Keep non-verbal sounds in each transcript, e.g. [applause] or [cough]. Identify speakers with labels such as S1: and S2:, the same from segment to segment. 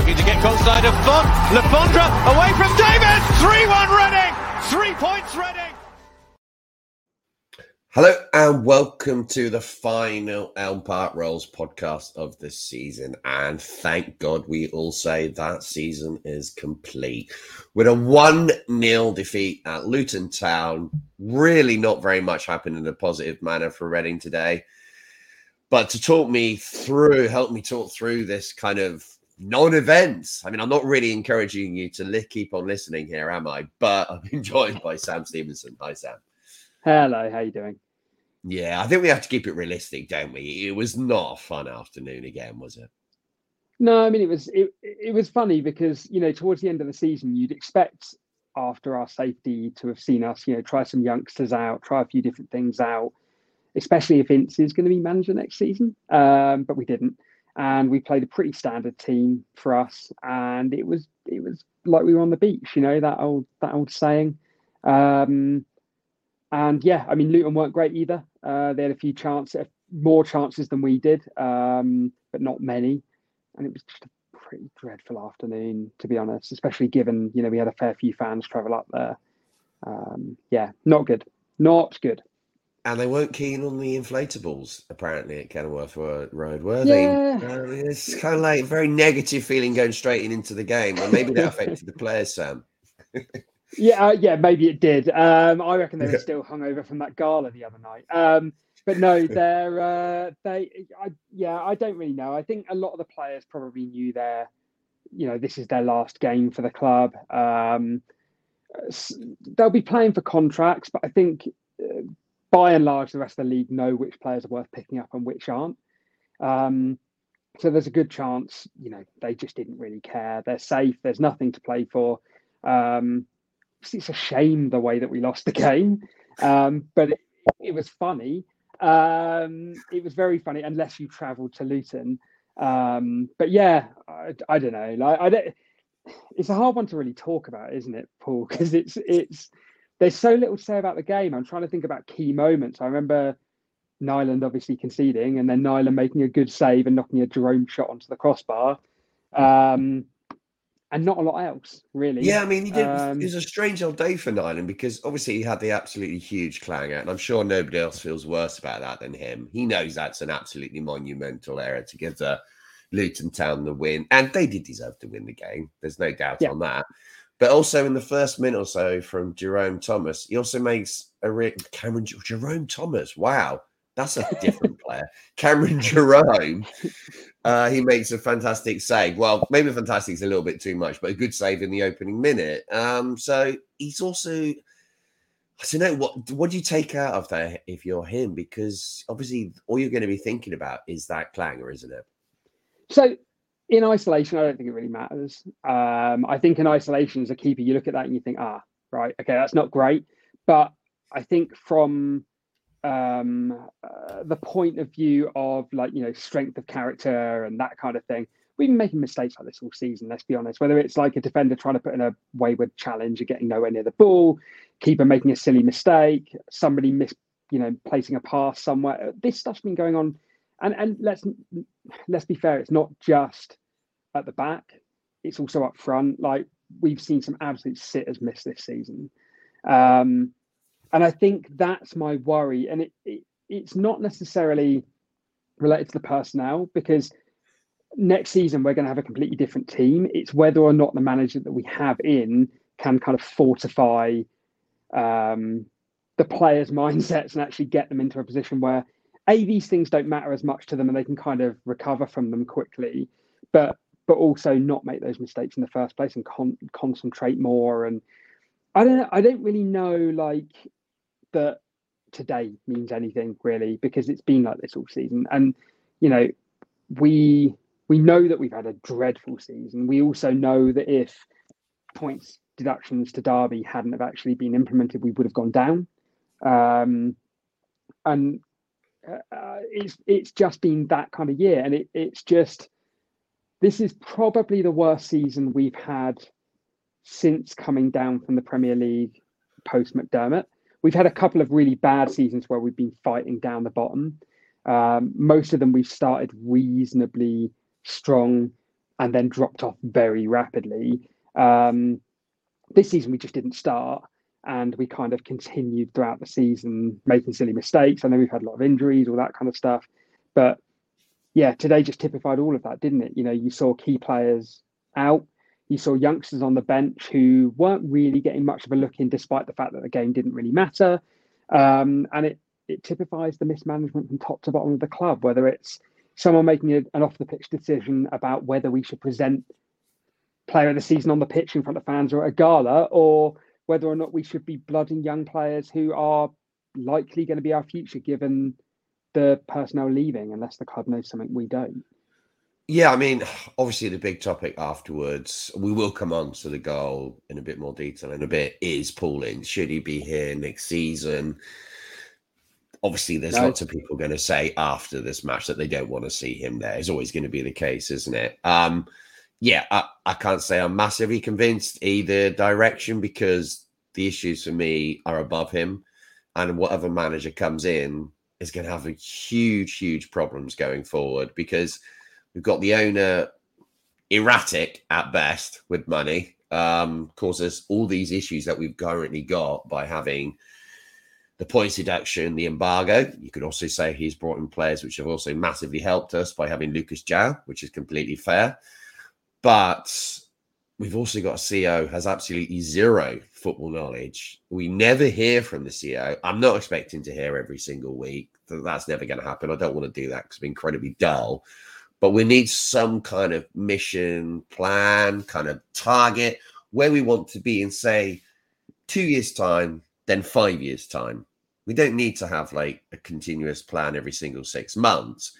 S1: Looking to get goal side of Font. Le Fondre away from David. 3-1 Reading. Three points Reading.
S2: Hello and welcome to the final Elm Park Rolls podcast of the season. And thank God we all say that season is complete. With a 1 0 defeat at Luton Town, really not very much happened in a positive manner for Reading today. But to talk me through, help me talk through this kind of non-events. I mean, I'm not really encouraging you to li- keep on listening here, am I? But I'm [laughs] joined by Sam Stevenson. Hi, Sam.
S3: Hello, how you doing?
S2: Yeah, I think we have to keep it realistic, don't we? It was not a fun afternoon again, was it?
S3: No, I mean it was it, it was funny because you know towards the end of the season you'd expect after our safety to have seen us you know try some youngsters out, try a few different things out, especially if Ince is going to be manager next season. Um, but we didn't, and we played a pretty standard team for us, and it was it was like we were on the beach, you know that old that old saying. Um, and yeah, I mean Luton weren't great either. Uh, they had a few chances, more chances than we did, um, but not many. And it was just a pretty dreadful afternoon, to be honest, especially given you know we had a fair few fans travel up there. Um, yeah, not good, not good.
S2: And they weren't keen on the inflatables, apparently, at Kenilworth Road, were
S3: Yeah.
S2: they? Uh, it's kind of like a very negative feeling going straight in into the game. And maybe that affected the players, Sam. [laughs]
S3: Yeah, uh, yeah, maybe it did. Um, I reckon they were [laughs] still hungover from that gala the other night. Um, but no, [laughs] they're uh, they. I, yeah, I don't really know. I think a lot of the players probably knew their, you know, this is their last game for the club. Um, they'll be playing for contracts, but I think uh, by and large the rest of the league know which players are worth picking up and which aren't. Um, so there's a good chance, you know, they just didn't really care. They're safe. There's nothing to play for. Um, it's a shame the way that we lost the [laughs] game, um, but it, it was funny. Um, it was very funny, unless you travelled to Luton. Um, but yeah, I, I don't know. Like I don't. It's a hard one to really talk about, isn't it, Paul? [laughs] Because it's it's there's so little to say about the game. I'm trying to think about key moments. I remember Nyland obviously conceding, and then Nyland making a good save and knocking a Jerome shot onto the crossbar. Um, and not a lot else, really.
S2: Yeah, I mean, he did.
S3: Um,
S2: it was a strange old day for Nyland because obviously he had the absolutely huge clanger, and I'm sure nobody else feels worse about that than him. He knows that's an absolutely monumental error to give the Luton Town the win, and they did deserve to win the game. There's no doubt
S3: Yeah.
S2: on that. But also in the first minute or so from Jerome Thomas, he also makes a re- Cameron Jerome Thomas. Wow, that's a different [laughs] player. Cameron Jerome. Uh, he makes a fantastic save. Well, maybe fantastic is a little bit too much, but a good save in the opening minute. Um, so he's also, I don't know what what do you take out of that if you're him? Because obviously, all you're going to be thinking about is that clanger, isn't it?
S3: So in isolation, I don't think it really matters. Um, I think in isolation as a keeper, you look at that and you think, ah, right, okay, that's not great. But I think from um, uh, the point of view of like you know strength of character and that kind of thing, we've been making mistakes like this all season. Let's be honest. Whether it's like a defender trying to put in a wayward challenge and getting nowhere near the ball, keeper making a silly mistake, somebody miss, you know, placing a pass somewhere. This stuff's been going on, and and let's let's be fair. It's not just at the back; it's also up front. Like we've seen some absolute sitters miss this season. Um, and I think that's my worry. And it, it it's not necessarily related to the personnel because next season we're going to have a completely different team. It's whether or not the manager that we have in can kind of fortify um, the players' [laughs] mindsets and actually get them into a position where a these things don't matter as much to them and they can kind of recover from them quickly, but but also not make those mistakes in the first place and con- concentrate more. And I don't I don't really know like that today means anything really because it's been like this all season and you know we we know that we've had a dreadful season. We also know that if points deductions to Derby hadn't have actually been implemented, we would have gone down. Um, and uh, it's it's just been that kind of year, and it, it's just this is probably the worst season we've had since coming down from the Premier League post McDermott. We've had a couple of really bad seasons where we've been fighting down the bottom. Um, most of them we've started reasonably strong and then dropped off very rapidly. Um, this season, we just didn't start and we kind of continued throughout the season making silly mistakes. I know we've had a lot of injuries, all that kind of stuff. But yeah, today just typified all of that, didn't it? You know, you saw key players out. You saw youngsters on the bench who weren't really getting much of a look in, despite the fact that the game didn't really matter. Um, and it it typifies the mismanagement from top to bottom of the club, whether it's someone making a, an off the pitch decision about whether we should present player of the season on the pitch in front of fans or at a gala, or whether or not we should be blooding young players who are likely going to be our future given the personnel leaving, unless the club knows something we don't.
S2: Yeah, I mean, obviously the big topic afterwards, we will come on to the goal in a bit more detail in a bit, is Paul Ince. Should he be here next season? obviously there's no. lots of people going to say after this match that they don't want to see him there. It's always going to be the case, isn't it? Um, yeah, I, I can't say I'm massively convinced either direction because the issues for me are above him, and whatever manager comes in is going to have huge, huge problems going forward because we've got the owner erratic at best with money, um, causes all these issues that we've currently got by having the points deduction, the embargo. You could also say he's brought in players which have also massively helped us by having Lucas João, which is completely fair. But we've also got a CEO has absolutely zero football knowledge. We never hear from the CEO. I'm not expecting to hear every single week. That's never going to happen. I don't want to do that because it's incredibly dull. But we need some kind of mission, plan, kind of target where we want to be in, say, two years' time, then five years' time. We don't need to have like a continuous plan every single six months.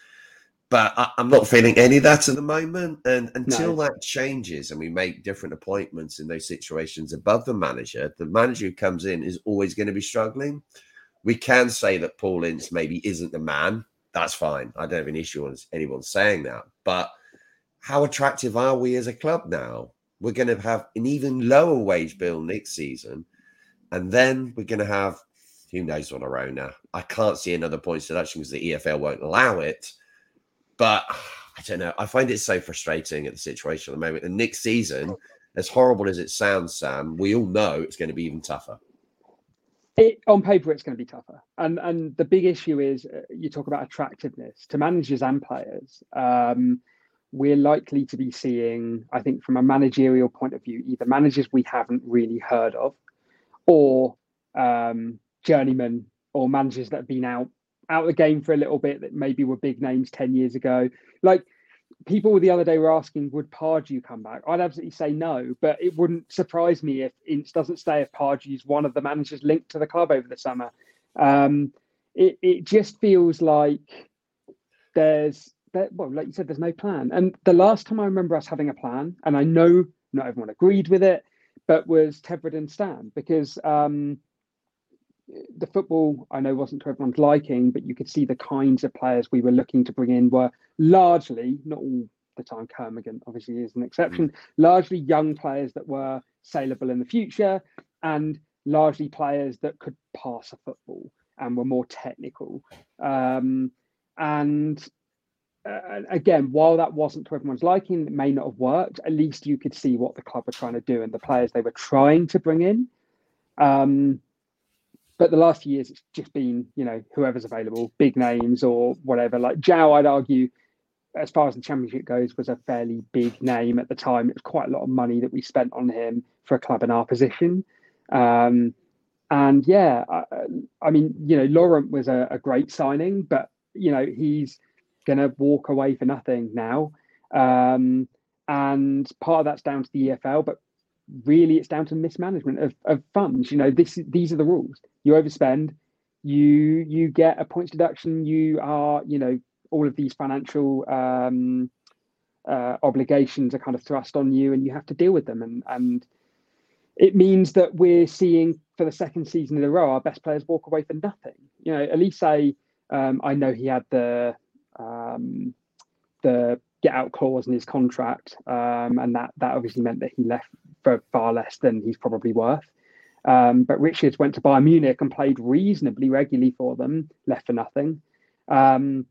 S2: But I, am not feeling any of that at the moment. And until no. that changes and we make different appointments in those situations above the manager, the manager who comes in is always going to be struggling. We can say that Paul Ince maybe isn't the man. That's fine. I don't have an issue with anyone saying that. But how attractive are we as a club now? We're going to have an even lower wage bill next season. And then we're going to have who knows what around now. I can't see another points deduction because the EFL won't allow it. But [sighs] I don't know. I find it so frustrating at the situation at the moment. And next season, as horrible as it sounds, Sam, we all know it's going to be even tougher.
S3: It, on paper, it's going to be tougher, and and the big issue is uh, you talk about attractiveness to managers and players. Um, we're likely to be seeing, I think, from a managerial point of view, either managers we haven't really heard of, or um, journeymen or managers that have been out out of the game for a little bit that maybe were big names 10 years ago. Like people the other day were asking, would Pardew come back? I'd absolutely say no, but it wouldn't surprise me if Ince doesn't stay if Pardew's one of the managers linked to the club over the summer. Um, it, it just feels like there's, that, well, like you said, there's no plan. And the last time I remember us having a plan, and I know not everyone agreed with it, but was Tevred and Stam because um, the football I know wasn't to everyone's liking, but you could see the kinds of players we were looking to bring in were largely, not all the time, Kermorgant obviously is an exception, mm. largely young players that were saleable in the future and largely players that could pass a football and were more technical. Um, and uh, again, while that wasn't to everyone's liking, it may not have worked. At least you could see what the club were trying to do and the players they were trying to bring in. Um, but the last few years it's just been you know whoever's available, big names or whatever. Like João, I'd argue, as far as the championship goes, was a fairly big name at the time. It was quite a lot of money that we spent on him for a club in our position. Um, and yeah, I, I, mean, you know, Laurent was a, a great signing, but you know he's going to walk away for nothing now. Um, and part of that's down to the EFL, but really it's down to mismanagement of, of funds. You know, this these are the rules. You overspend, you you get a points deduction. You are, you know, all of these financial um, uh, obligations are kind of thrust on you, and you have to deal with them. And and it means that we're seeing for the second season in a row our best players walk away for nothing. You know, Olise, um, I know he had the um, the get out clause in his contract, um, and that that obviously meant that he left for far less than he's probably worth. Um, but Richards went to Bayern Munich and played reasonably regularly for them, left for nothing. Um,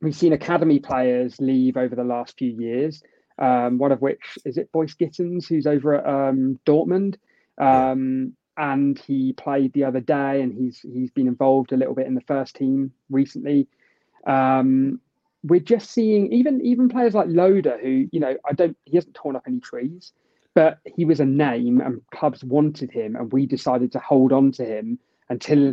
S3: we've seen academy players leave over the last few years. Um, one of which is it Bynoe-Gittens, who's over at um, Dortmund, um, and he played the other day, and he's he's been involved a little bit in the first team recently. Um, we're just seeing even even players like Loader, who you know I don't he hasn't torn up any trees, but he was a name and clubs wanted him, and we decided to hold on to him until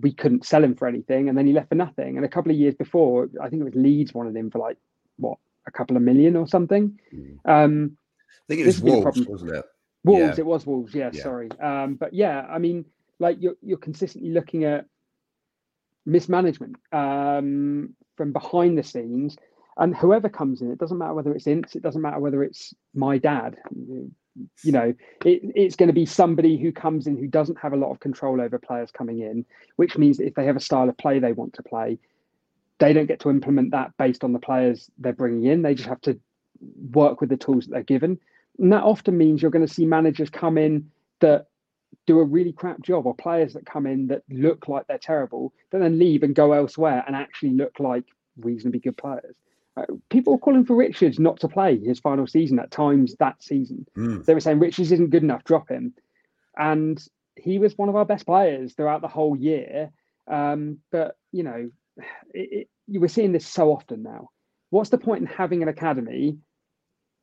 S3: we couldn't sell him for anything, and then he left for nothing. And a couple of years before, I think it was Leeds wanted him for like what a couple of million or something.
S2: Mm. Um, I think it was Wolves, wasn't it?
S3: Wolves, yeah. it was Wolves. Yeah, yeah. sorry. Um, but yeah, I mean, like you're you're consistently looking at mismanagement um, from behind the scenes, and whoever comes in, it doesn't matter whether it's Ince, it doesn't matter whether it's my dad. You know, it, it's going to be somebody who comes in who doesn't have a lot of control over players coming in, which means that if they have a style of play they want to play, they don't get to implement that based on the players they're bringing in. They just have to work with the tools that they're given. And that often means you're going to see managers come in that do a really crap job or players that come in that look like they're terrible, but then leave and go elsewhere and actually look like reasonably good players. Uh, people were calling for Richards not to play his final season at times that season. Mm. They were saying Richards isn't good enough, drop him. And he was one of our best players throughout the whole year. Um, but, you know, [sighs] it, it, you were seeing this so often now. What's the point in having an academy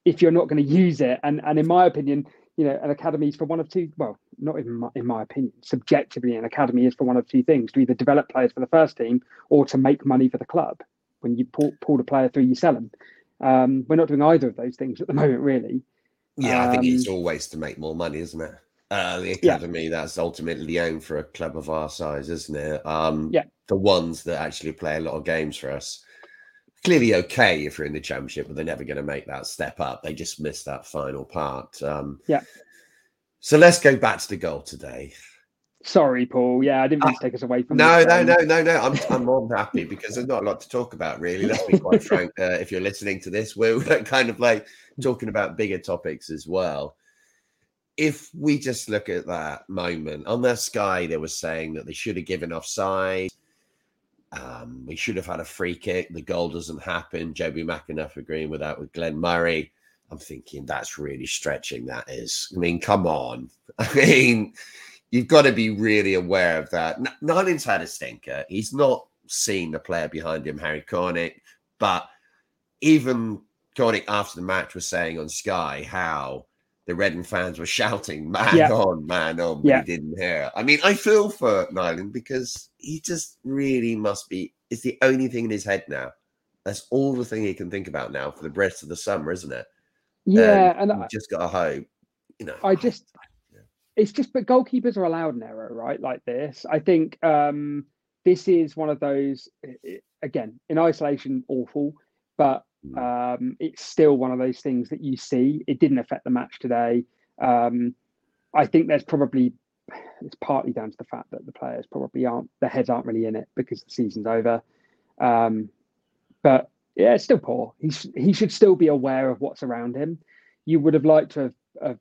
S3: if you're not going to use it? And and in my opinion, you know, an academy is for one of two. Well, not even my, in my opinion. Subjectively, an academy is for one of two things: to either develop players for the first team or to make money for the club. When you pull, pull the player through, you sell them. Um, we're not doing either of those things at the [laughs] moment, really.
S2: Yeah, um, I think it's um, always to make more money, isn't it? Uh, the academy yeah. that's ultimately the aim for a club of our size, isn't it? Um,
S3: yeah.
S2: The ones that actually play a lot of games for us. Clearly okay if you're in the championship, but they're never going to make that step up. They just missed that final part. Um,
S3: yeah.
S2: So let's go back to the goal today.
S3: Sorry, Paul. Yeah, I didn't mean to take us away from.
S2: No, no, no, no, no. I'm I'm more than happy because there's not a lot to talk about, really. Let's be quite frank. [laughs] Uh, if you're listening to this, we're kind of like talking about bigger topics as well if we just look at that moment on that sky, they were saying that they should have given offside. Um, we should have had a free kick. The goal doesn't happen. Jobi McAnuff agreeing with that with Glenn Murray. I'm thinking that's really stretching. That is. I mean, come on. [laughs] I mean, you've got to be really aware of that. Nyland's had a stinker. He's not seen the player behind him, Harry Cornick, but even Cornick after the match was saying on Sky how the Reading fans were shouting, man yeah. on, man on, but yeah. he didn't hear. I mean, I feel for Nyland because he just really must be, it's the only thing in his head now. That's all the thing he can think about now for the rest of the summer, isn't it?
S3: Yeah. Um, and I,
S2: just got to hope, you know.
S3: I just, it's just, but goalkeepers are allowed an error, right? Like this. I think um this is one of those, again, in isolation, awful, but Mm. Um, it's still one of those things that you see. It didn't affect the match today. Um, I think there's probably it's partly down to the fact that the players probably aren't their heads aren't really in it because the season's over. Um, but yeah, it's still poor. He he should still be aware of what's around him. You would have liked to have, have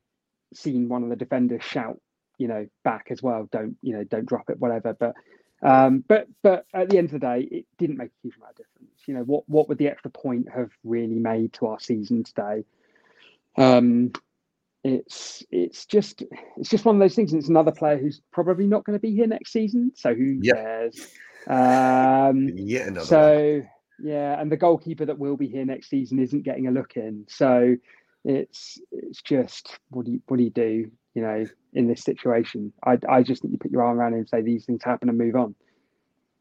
S3: seen one of the defenders shout, you know, back as well. Don't you know? Don't drop it, whatever. But um, but but at the end of the day, it didn't make a huge amount of difference. You know, what what would the extra point have really made to our season today? Um, it's it's just it's just one of those things. And it's another player who's probably not going to be here next season. So who yep. cares? Um, [laughs]
S2: yeah, another
S3: so one. yeah, and the goalkeeper that will be here next season isn't getting a look in. So it's it's just what do you what do you do? You know, in this situation, I I just think you put your arm around him and say these things happen and move on.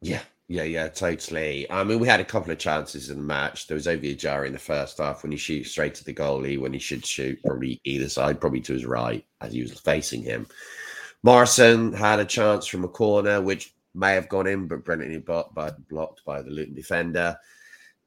S2: Yeah, yeah, yeah, totally. I mean, we had a couple of chances in the match. There was Ovie Ejaria in the first half when he shoots straight to the goalie when he should shoot probably either side, probably to his right as he was facing him. Morrison had a chance from a corner which may have gone in, but by, blocked by the Luton defender.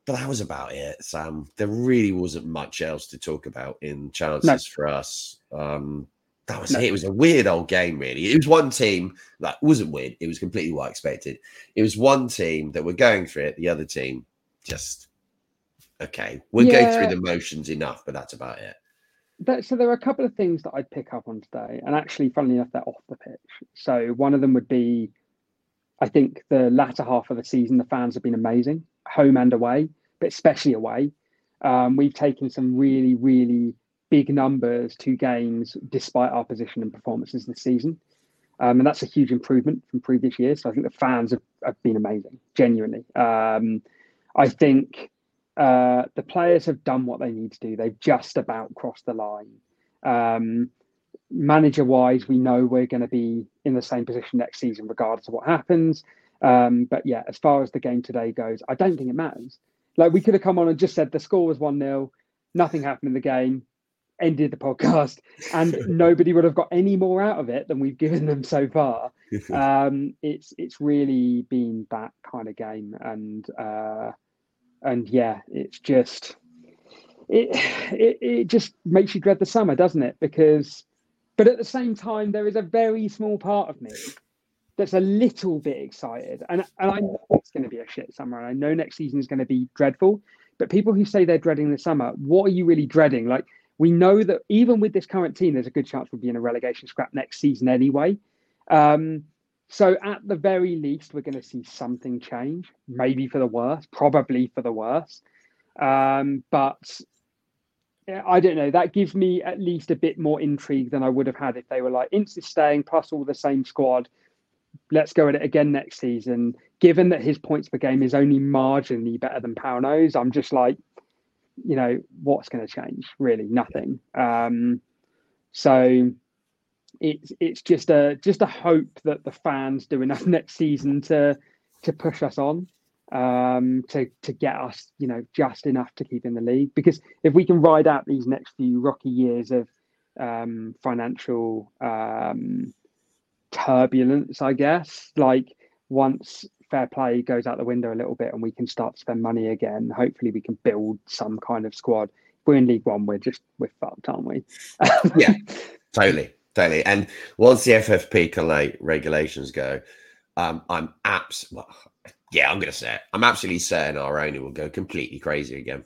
S2: But that was about it, Sam. There really wasn't much else to talk about in chances no. for us. Um, that was no. it. It was a weird old game, really. It was one team that wasn't weird. It was completely what I expected. It was one team that were going for it. The other team just okay. We'll yeah. go through the motions enough, but that's about it.
S3: But, so there are a couple of things that I'd pick up on today, and actually, funnily enough, they're off the pitch. So one of them would be, I think the latter half of the season, the fans have been amazing, home and away, but especially away. Um, we've taken some really, really big numbers to games despite our position and performances this season. Um, and that's a huge improvement from previous years. So I think the fans have, have been amazing, genuinely. Um, I think uh, the players have done what they need to do. They've just about crossed the line. Um, manager wise, we know we're going to be in the same position next season, regardless of what happens. Um, but yeah, as far as the game today goes, I don't think it matters. Like we could have come on and just said the score was 1 0, nothing happened in the game ended the podcast and [laughs] nobody would have got any more out of it than we've given them so far [laughs] um, it's it's really been that kind of game and uh, and yeah it's just it, it it just makes you dread the summer doesn't it because but at the same time there is a very small part of me that's a little bit excited and and I know it's going to be a shit summer and I know next season is going to be dreadful but people who say they're dreading the summer what are you really dreading like we know that even with this current team, there's a good chance we'll be in a relegation scrap next season anyway. Um, so at the very least, we're going to see something change, maybe for the worse, probably for the worse. Um, but I don't know. That gives me at least a bit more intrigue than I would have had if they were like Ince staying plus all the same squad. Let's go at it again next season. Given that his points per game is only marginally better than Pauno's, I'm just like, you know what's going to change? Really nothing. Um so it's it's just a just a hope that the fans do enough [laughs] next season to to push us on um to to get us you know just enough to keep in the league. Because if we can ride out these next few rocky years of um financial um turbulence i guess like once fair play goes out the window a little bit and we can start to spend money again, hopefully we can build some kind of squad. If we're in League One, we're just we're fucked, aren't we? [laughs]
S2: yeah, totally, totally. And once the FFP regulations go, um, I'm abs. Well, yeah, I'm going to say it. I'm absolutely certain our owner will go completely crazy again,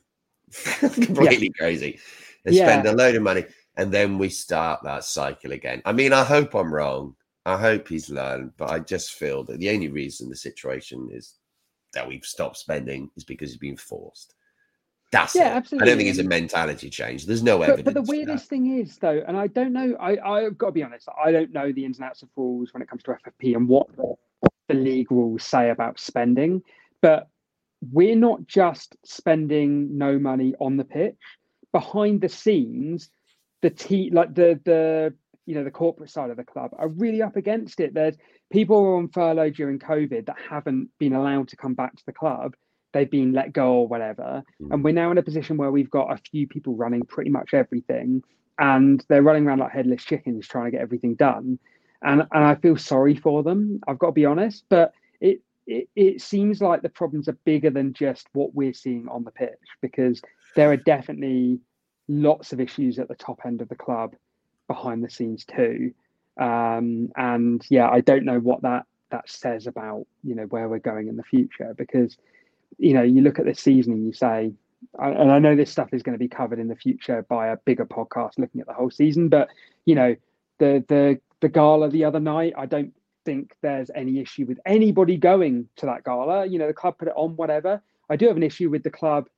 S2: [laughs] completely yeah. crazy, and yeah. spend a load of money, and then we start that cycle again. I mean, I hope I'm wrong. I hope he's learned, but I just feel that the only reason the situation is that we've stopped spending is because he's been forced. That's yeah, it. absolutely. I don't think it's a mentality change. There's no
S3: but,
S2: evidence.
S3: But the weirdest thing is, though, and I don't know. I I've got to be honest. I don't know the ins and outs of rules when it comes to FFP and what the, the league rules say about spending. But we're not just spending no money on the pitch. Behind the scenes, the t like the the you know the corporate side of the club are really up against it. There's people who are on furlough during COVID that haven't been allowed to come back to the club. They've been let go or whatever, mm. and we're now in a position where we've got a few people running pretty much everything, and they're running around like headless chickens trying to get everything done. And and I feel sorry for them. I've got to be honest, but it it, it seems like the problems are bigger than just what we're seeing on the pitch because there are definitely lots of issues at the top end of the club behind the scenes too. Um, and yeah, I don't know what that that says about you know where we're going in the future because you know you look at this season and you say and I know this stuff is going to be covered in the future by a bigger podcast looking at the whole season but you know the the the gala the other night I don't think there's any issue with anybody going to that gala you know the club put it on whatever I do have an issue with the club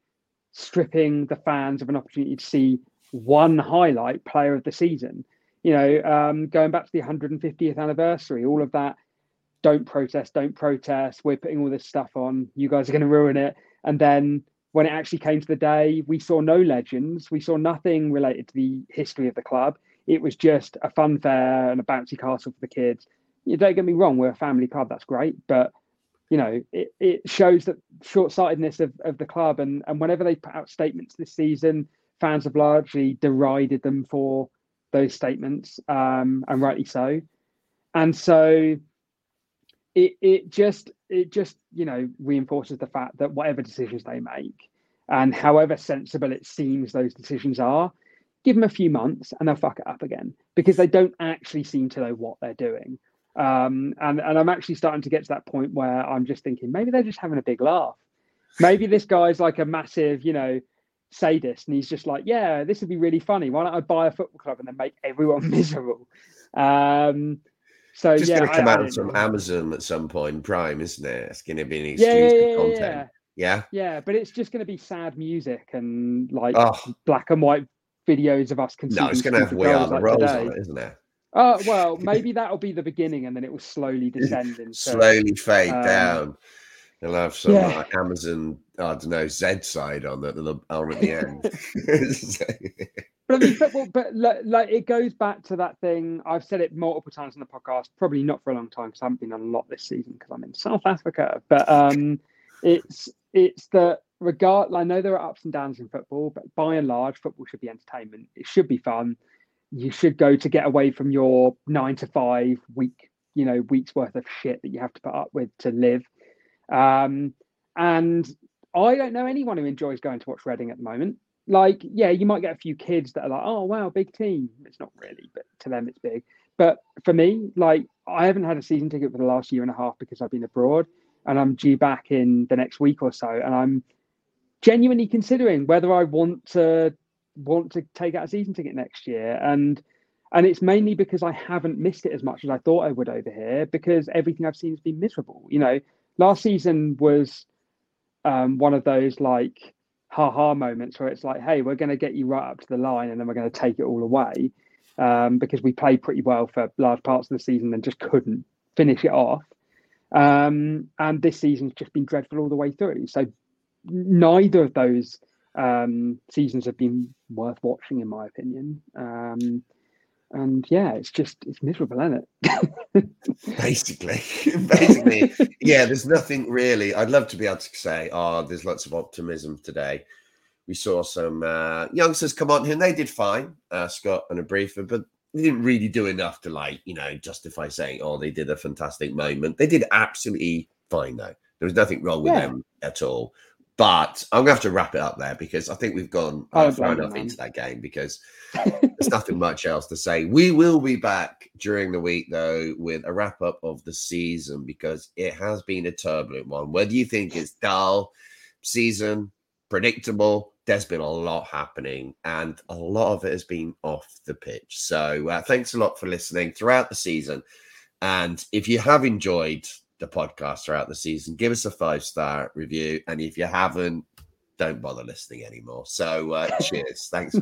S3: stripping the fans of an opportunity to see one highlight player of the season. You know, um, going back to the 150th anniversary, all of that. Don't protest, don't protest. We're putting all this stuff on. You guys are going to ruin it. And then when it actually came to the day, we saw no legends. We saw nothing related to the history of the club. It was just a fun fair and a bouncy castle for the kids. You don't get me wrong, we're a family club, that's great. But you know, it, it shows that short-sightedness of, of the club and, and whenever they put out statements this season, fans have largely derided them for those statements, um, and rightly so. And so it it just it just you know reinforces the fact that whatever decisions they make and however sensible it seems those decisions are give them a few months and they'll fuck it up again because they don't actually seem to know what they're doing um, and and i'm actually starting to get to that point where i'm just thinking maybe they're just having a big laugh maybe this guy's like a massive you know sadist and he's just like yeah this would be really funny why don't i buy a football club and then make everyone [laughs] miserable um, so
S2: Just
S3: yeah,
S2: to come
S3: I,
S2: out
S3: I
S2: from
S3: know.
S2: Amazon at some point, Prime, isn't it? It's going to be an exclusive
S3: yeah, yeah,
S2: content.
S3: yeah.
S2: Yeah.
S3: But it's just going to be sad music and like
S2: Oh
S3: black and white videos of us
S2: no, it's going to have We Are the
S3: like
S2: Rolls
S3: today.
S2: on it, isn't it?
S3: Oh well, maybe that'll be the beginning, and then it will slowly [laughs] descend into.
S2: Slowly fade
S3: um,
S2: down. They'll have some
S3: yeah.
S2: like, Amazon, I don't know, Z side on it on at the end. [laughs] [laughs]
S3: But I mean, football, but like, like it goes back to that thing. I've said it multiple times on the podcast, probably not for a long time because I haven't been on a lot this season because I'm in South Africa. But um, it's it's that regard. I know there are ups and downs in football, but by and large, football should be entertainment. It should be fun. You should go to get away from your nine to five week, you know, weeks worth of shit that you have to put up with to live. Um, and I don't know anyone who enjoys going to watch Reading at the moment. Like yeah you might get a few kids that are like oh wow big team. It's not really but to them it's big. But for me like i haven't had a season ticket for the last year and a half because i've been abroad and i'm due back in the next week or so and i'm genuinely considering whether i want to want to take out a season ticket next year. And and it's mainly because i haven't missed it as much as i thought i would over here because everything i've seen has been miserable you know last season was um, one of those like ha ha moments where it's like, hey, we're going to get you right up to the line and then we're going to take it all away um, because we played pretty well for large parts of the season and just couldn't finish it off. Um, and this season's just been dreadful all the way through. So neither of those um, seasons have been worth watching, in my opinion. Um, and yeah, it's just it's miserable, isn't it? [laughs]
S2: basically, [laughs] basically, yeah. There's nothing really. I'd love to be able to say, "Oh, there's lots of optimism today." We saw some uh, youngsters come on, here and they did fine, uh, Scott and Abrefa, but they didn't really do enough to like, you know, justify saying, "Oh, they did a fantastic moment." They did absolutely fine, though. There was nothing wrong with
S3: Yeah.
S2: them at all. But I'm gonna have to wrap it up there because I think we've gone far enough
S3: man.
S2: into that game because [laughs] there's nothing much else to say. We will be back during the week though with a wrap up of the season because it has been a turbulent one. Whether you think it's dull season, predictable, there's been a lot happening and a lot of it has been off the pitch. So uh, thanks a lot for listening throughout the season. And if you have enjoyed the podcast throughout the season, give us a five star review. And if you haven't, don't bother listening anymore. So uh, [laughs] cheers. Thanks for